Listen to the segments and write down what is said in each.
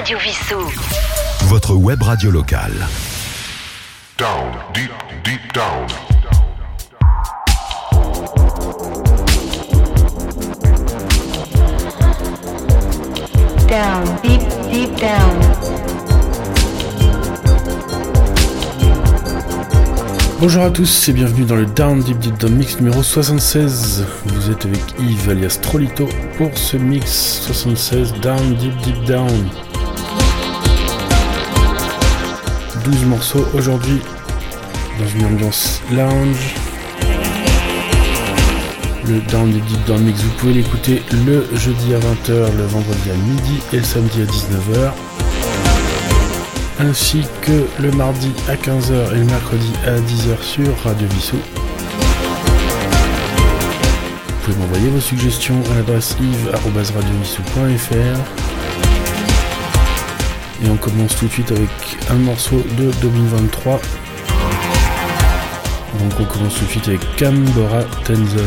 Radio Vissou. Votre web radio locale. Down, deep, deep down. Down, deep, deep down. Bonjour à tous et bienvenue dans le Down Deep Deep Down Mix numéro 76. Vous êtes avec Yves alias Trolito pour ce mix 76 Down Deep Deep Down. 12 morceaux aujourd'hui dans une ambiance lounge. Le Down Deep Deep Down Mix, vous pouvez l'écouter le jeudi à 20h, le vendredi à midi et le samedi à 19h ainsi que le mardi à 15h et le mercredi à 10h sur Radio Vissou. Vous pouvez m'envoyer vos suggestions à l'adresse yves.radiovissou.fr Et on commence tout de suite avec un morceau de 2023. Donc on commence tout de suite avec Canberra Tenzer.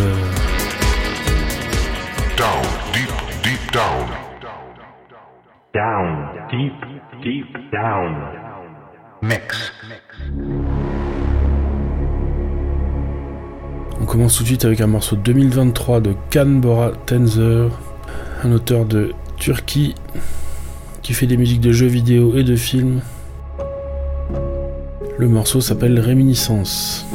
Down, deep, deep down. Down, deep, deep down. Mix. On commence tout de suite avec un morceau de 2023 de Canberra Tenzer, un auteur de Turquie qui fait des musiques de jeux vidéo et de films. Le morceau s'appelle Réminiscence.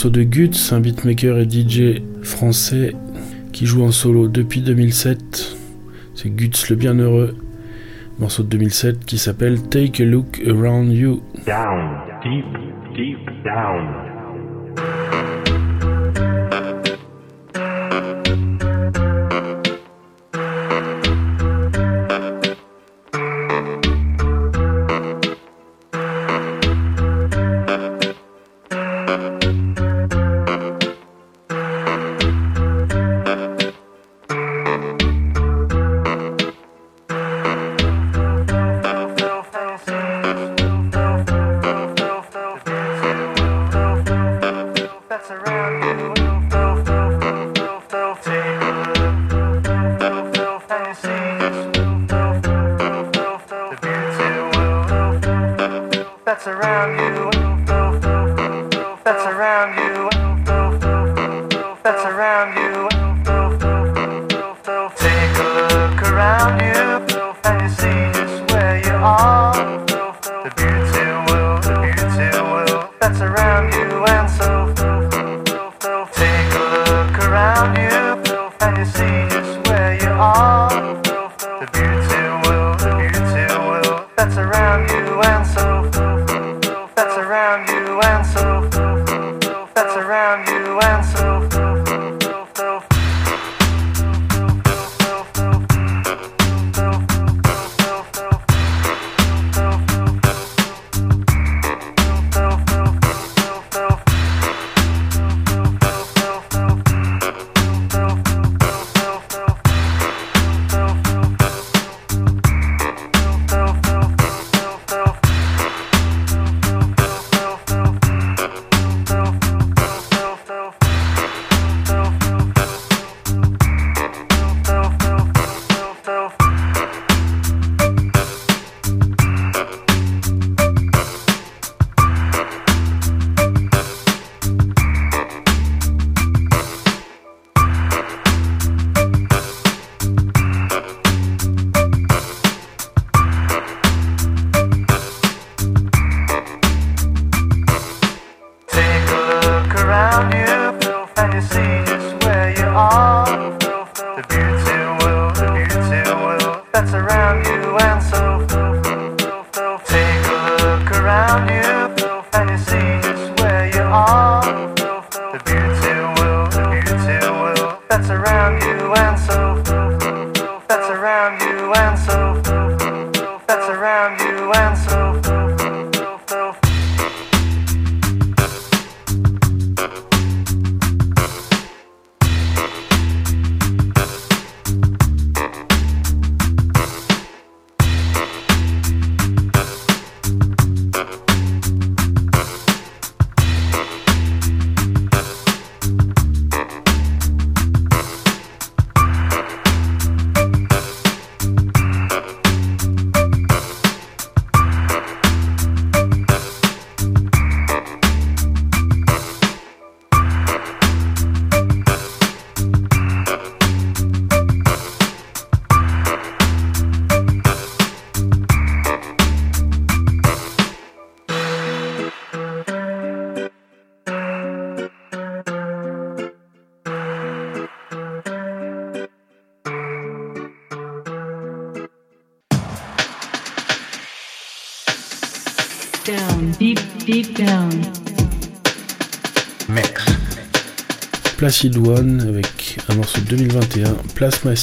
Morceau de Guts, un beatmaker et DJ français qui joue en solo depuis 2007. C'est Guts le Bienheureux. Morceau de 2007 qui s'appelle Take a Look Around You. Down, deep, deep down. Placid One avec un morceau de 2021, Plasma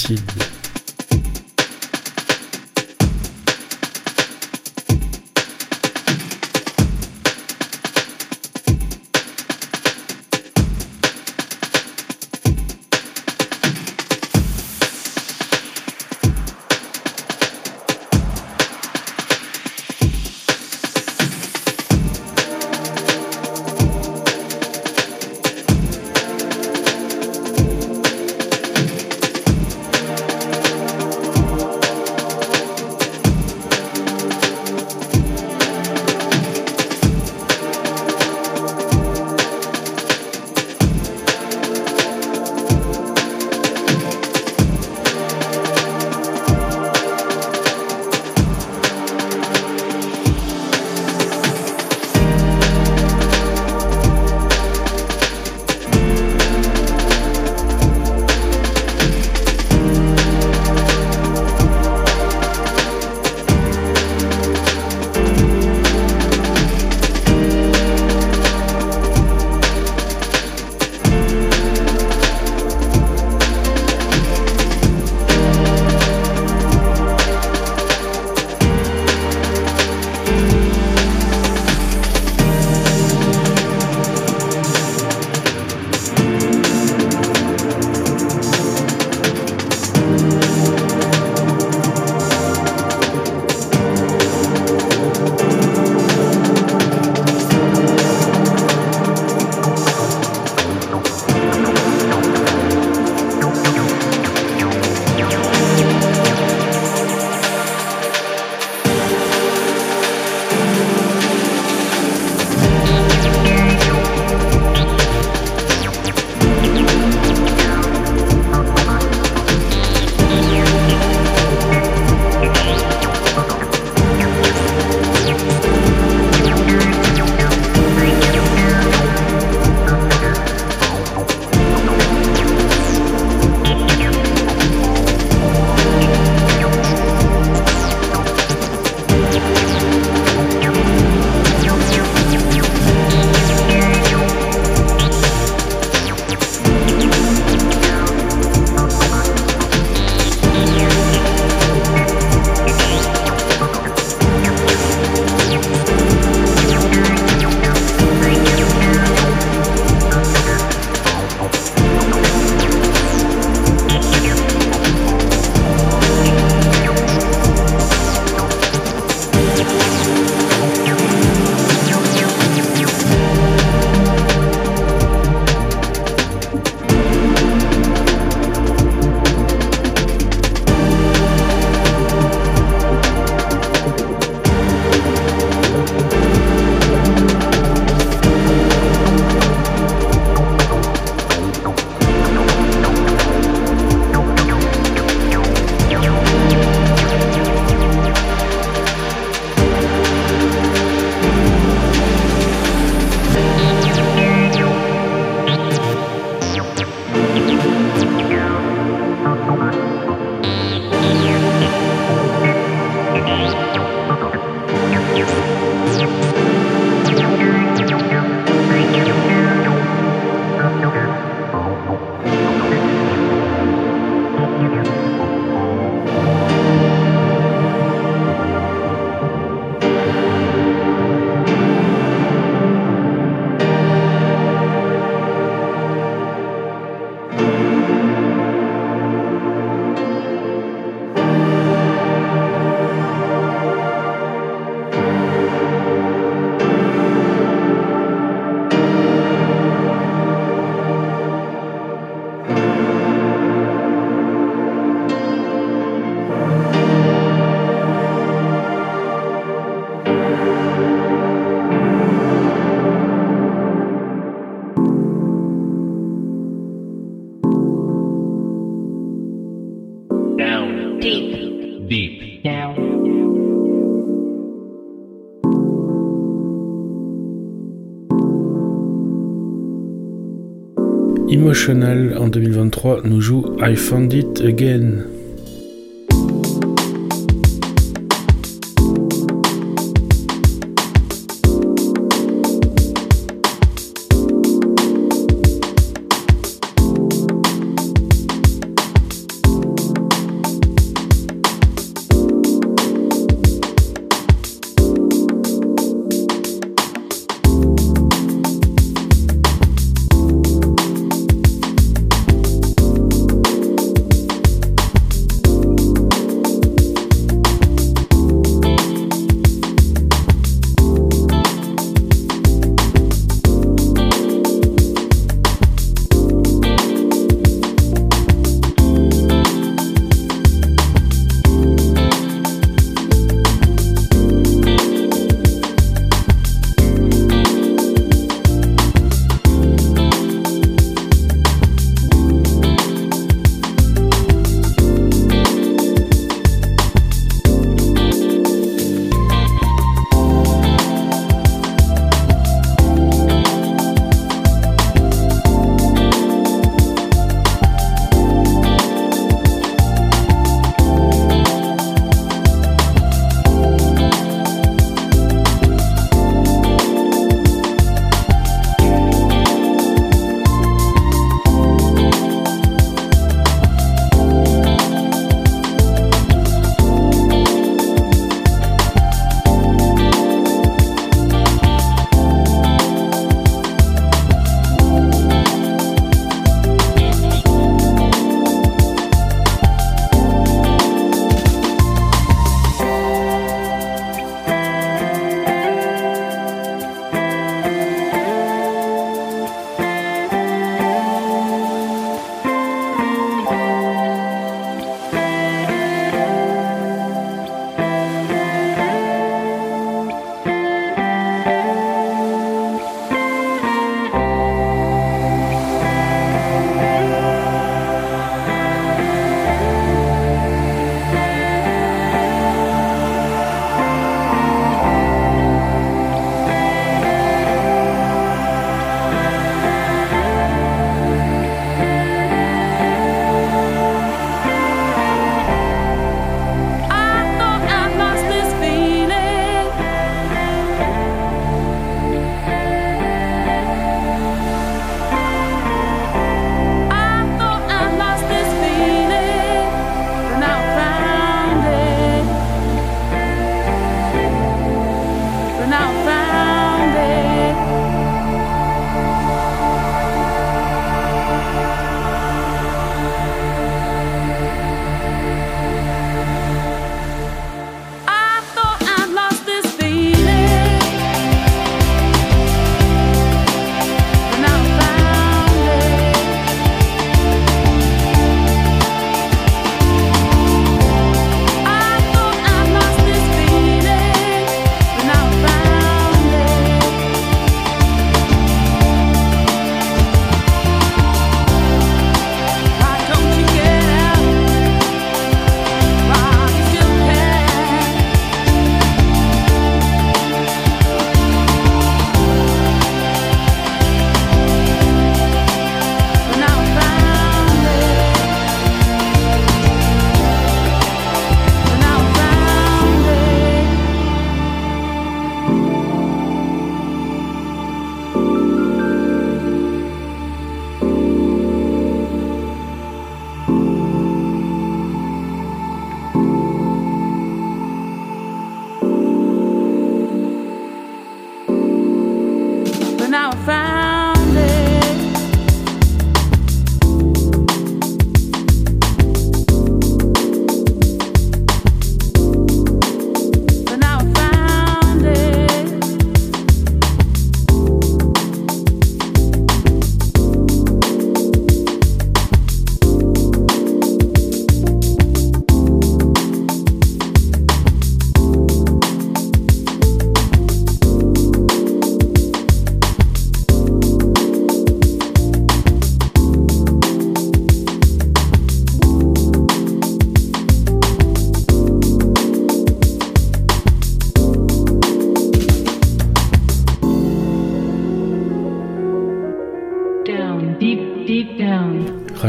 Emotional en 2023 nous joue I Found It Again.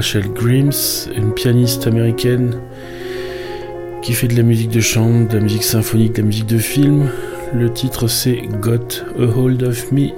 Rachel Grimes, une pianiste américaine qui fait de la musique de chant, de la musique symphonique, de la musique de film. Le titre c'est Got a Hold of Me.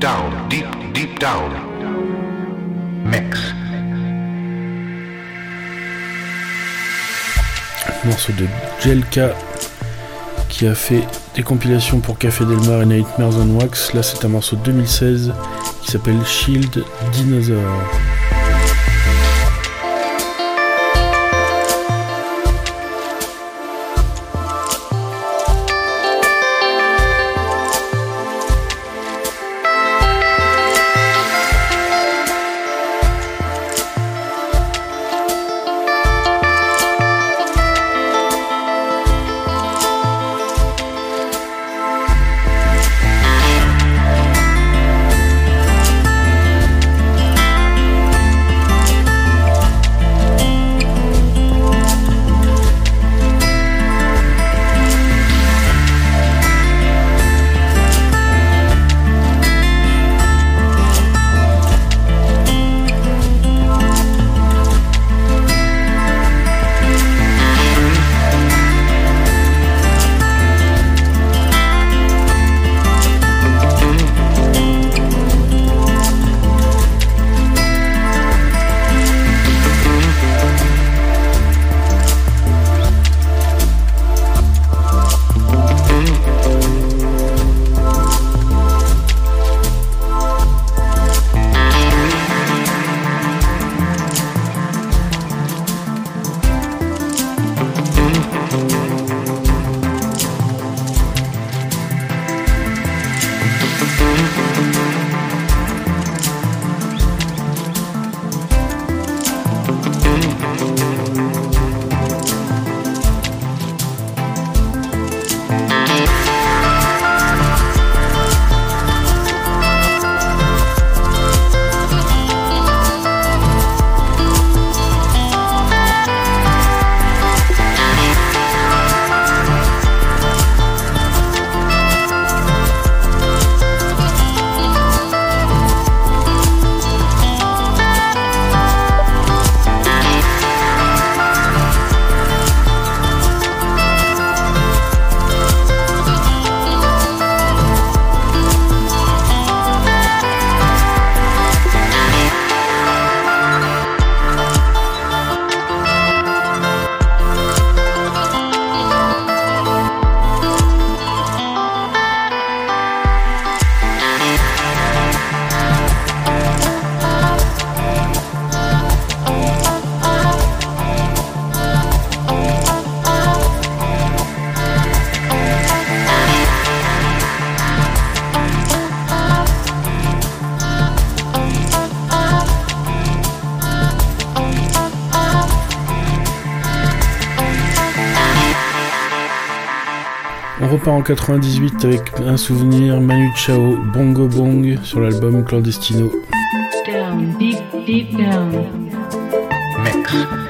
Down, deep, deep down. Morceau de Jelka qui a fait des compilations pour Café Delmar et Nightmares on Wax. Là, c'est un morceau de 2016 qui s'appelle Shield Dinosaur. En 98 avec un souvenir Manu Chao, Bongo Bong sur l'album Clandestino. Down, deep, deep down. Mix.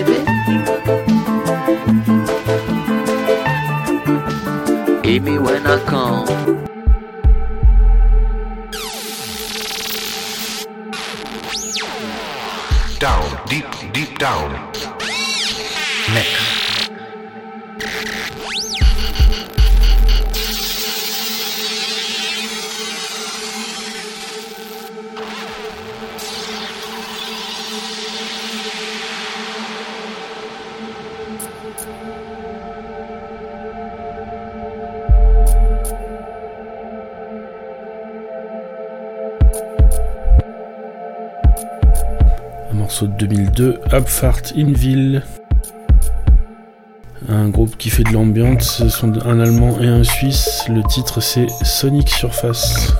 Hear me when I come. Down, deep, deep down. 2002, Abfahrt in Ville. Un groupe qui fait de l'ambiance, ce sont un Allemand et un Suisse. Le titre c'est Sonic Surface.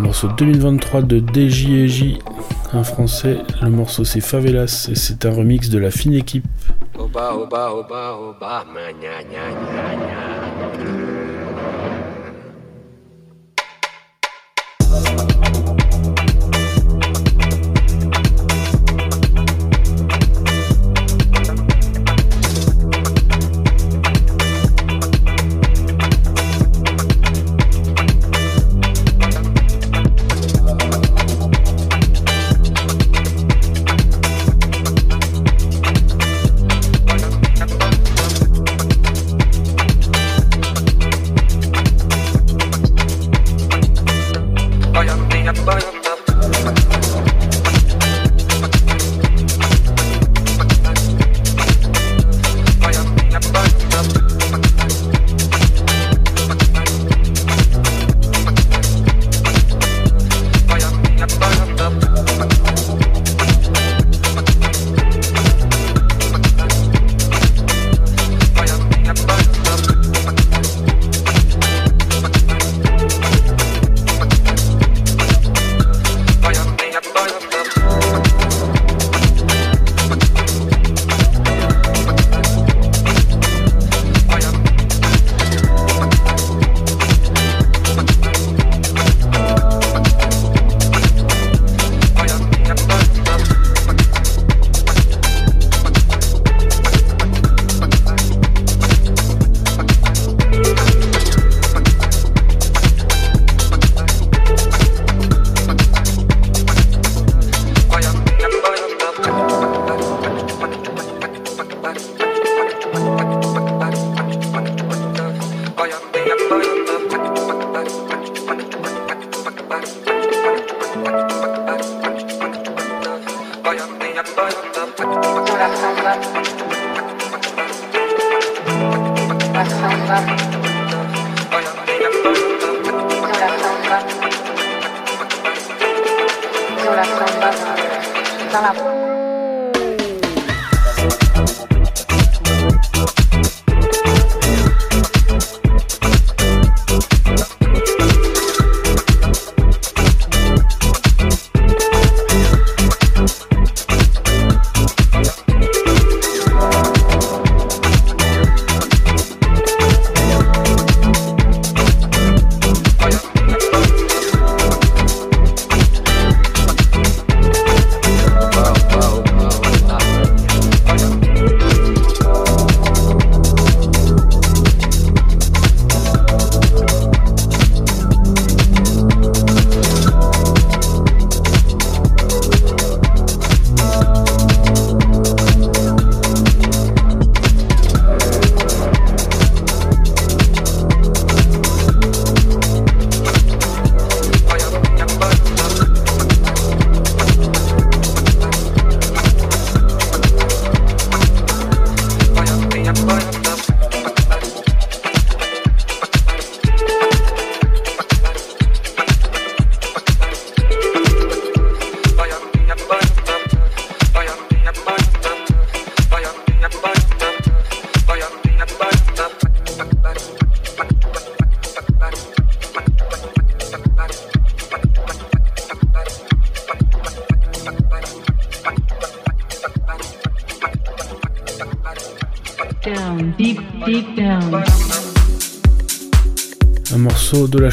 Morceau 2023 de DJJ, un français. Le morceau c'est Favelas et c'est un remix de la fine équipe.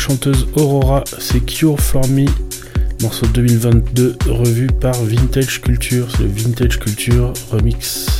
Chanteuse Aurora, c'est Cure for Me, morceau 2022 revu par Vintage Culture, c'est le Vintage Culture Remix.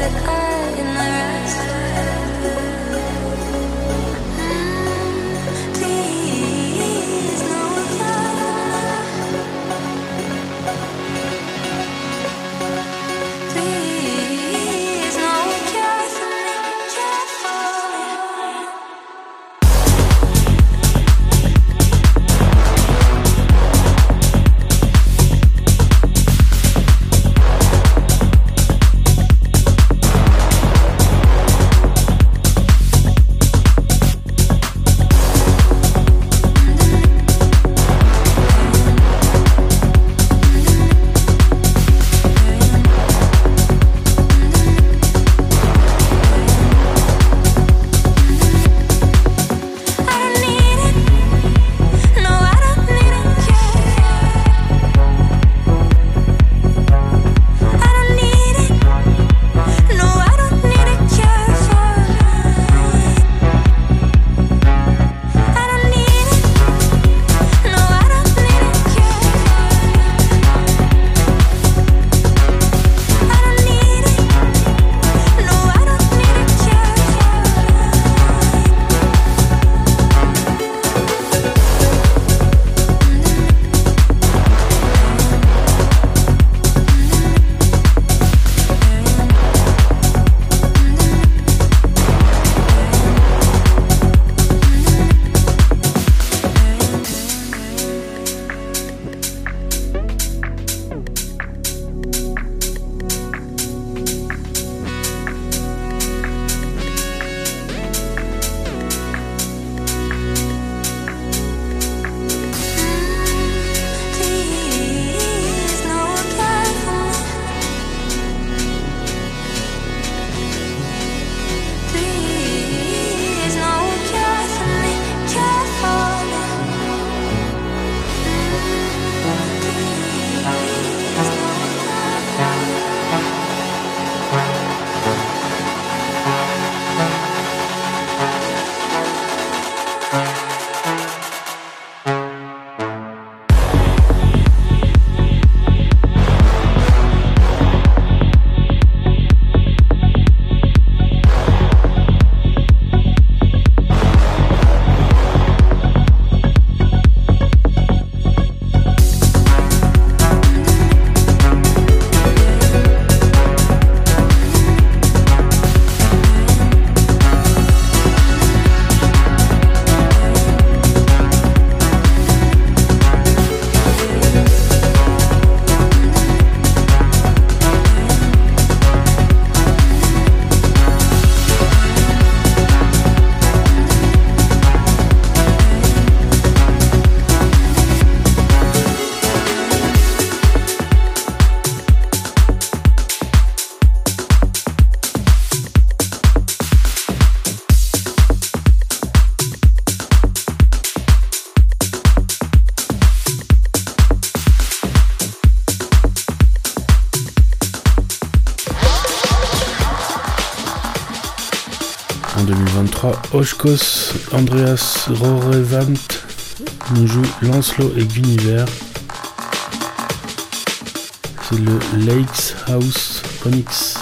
that I in the rest. Oshkos, Andreas Rorevant nous joue Lancelot et Guinevere. C'est le Lakes House Remix.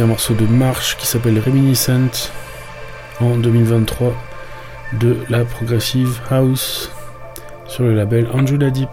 Un morceau de marche qui s'appelle Reminiscent en 2023 de la Progressive House sur le label Anjuna Deep.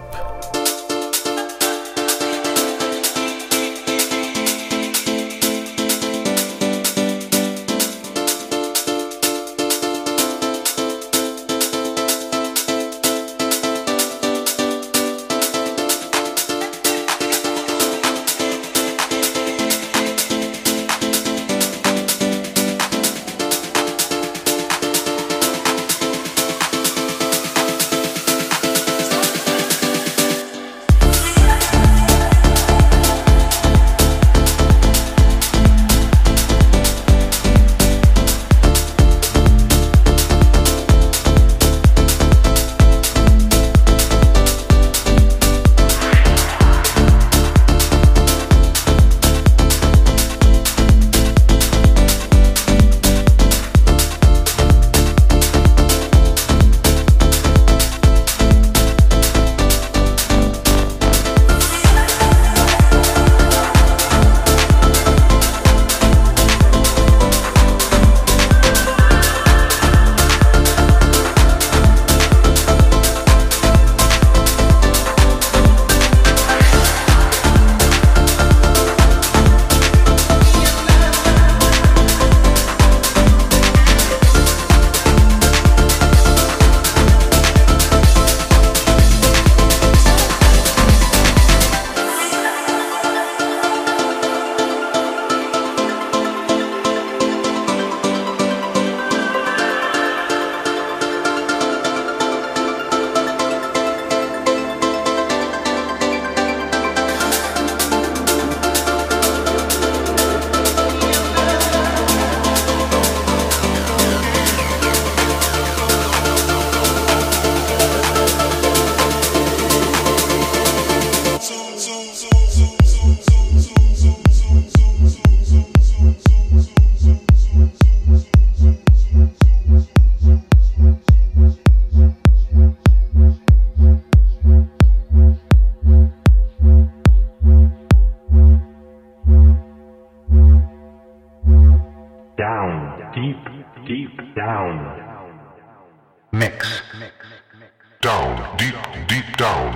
Down, deep, deep down.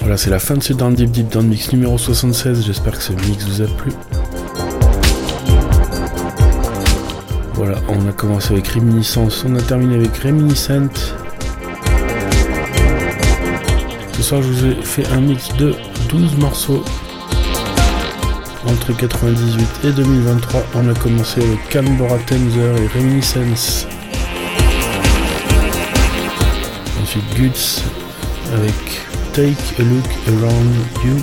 Voilà, c'est la fin de ce Down Deep Deep Down Mix numéro 76. J'espère que ce mix vous a plu. Voilà, on a commencé avec Réminiscence, on a terminé avec Réminiscent. Ce soir, je vous ai fait un mix de 12 morceaux entre 98 et 2023. On a commencé avec Canberra Tenzer et Reminiscence. Ensuite, Guts avec Take a Look Around You.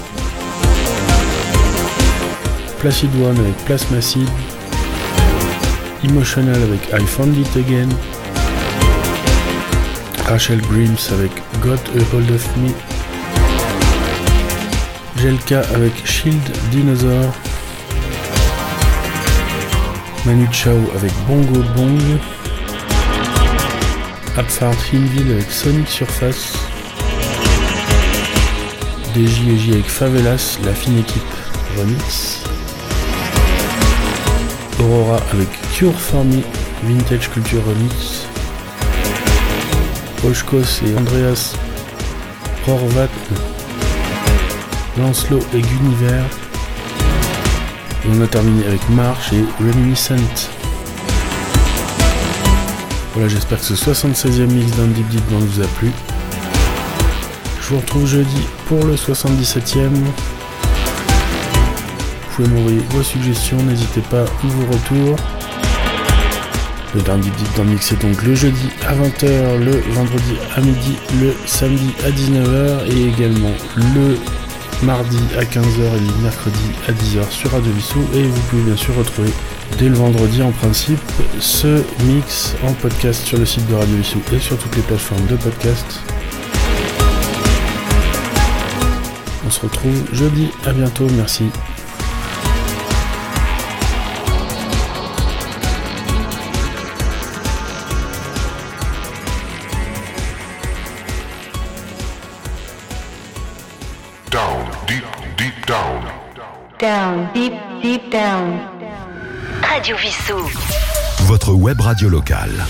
Placid One avec Plasmacid. Emotional avec I Found It Again. Rachel Grimes avec Got a Hold of Me. Jelka avec Shield Dinosaur. Manu Chao avec Bongo Bong. Abfart Hinville avec Sonic Surface. DJJ avec Favelas, la fine équipe remix. Aurora avec Cure for Me, Vintage Culture Remix. Oshkos et Andreas Horvat, Lancelot et Guniver. Et on a terminé avec March et Reminiscent. Voilà, j'espère que ce 76e mix d'un Deep Deep Band vous a plu. Je vous retrouve jeudi pour le 77e. Vous pouvez m'envoyer vos suggestions, n'hésitez pas ou vos retours. Le Down Deep Down Mix c'est donc le jeudi à 20h, le vendredi à midi, le samedi à 19h et également le mardi à 15h et mercredi à 10h sur Radio Vissou. Et vous pouvez bien sûr retrouver dès le vendredi en principe ce mix en podcast sur le site de Radio Vissou et sur toutes les plateformes de podcast. On se retrouve jeudi, à bientôt, merci. Down. Radio Vissou. Votre web radio locale.